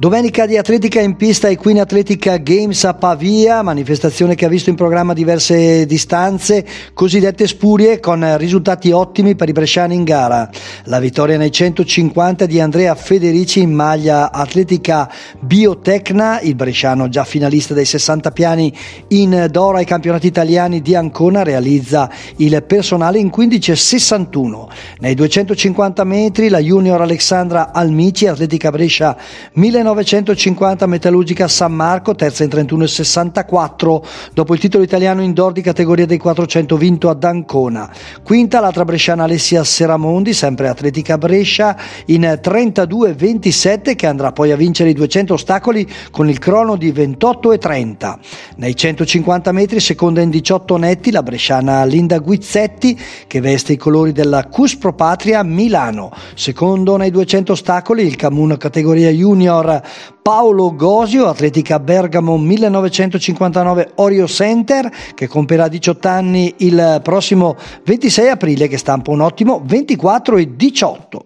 Domenica di atletica in pista e Queen Atletica Games a Pavia, manifestazione che ha visto in programma diverse distanze, cosiddette spurie, con risultati ottimi per i bresciani in gara. La vittoria nei 150 di Andrea Federici in maglia atletica biotecna, il bresciano già finalista dei 60 piani in Dora ai campionati italiani di Ancona, realizza il personale in 15.61. Nei 250 metri la junior Alexandra Almici, atletica Brescia 1900 1950 Metallurgica San Marco, terza in 31,64 dopo il titolo italiano indoor di categoria dei 400 vinto ad Ancona. Quinta l'altra bresciana Alessia Seramondi, sempre Atletica Brescia, in 32,27 che andrà poi a vincere i 200 ostacoli con il crono di 28,30. Nei 150 metri seconda in 18 netti la bresciana Linda Guizzetti che veste i colori della Cus Pro Patria Milano. Secondo nei 200 ostacoli il Camuno categoria junior Paolo Gosio, Atletica Bergamo 1959 Orio Center, che compierà 18 anni il prossimo 26 aprile, che stampa un ottimo 24 e 18.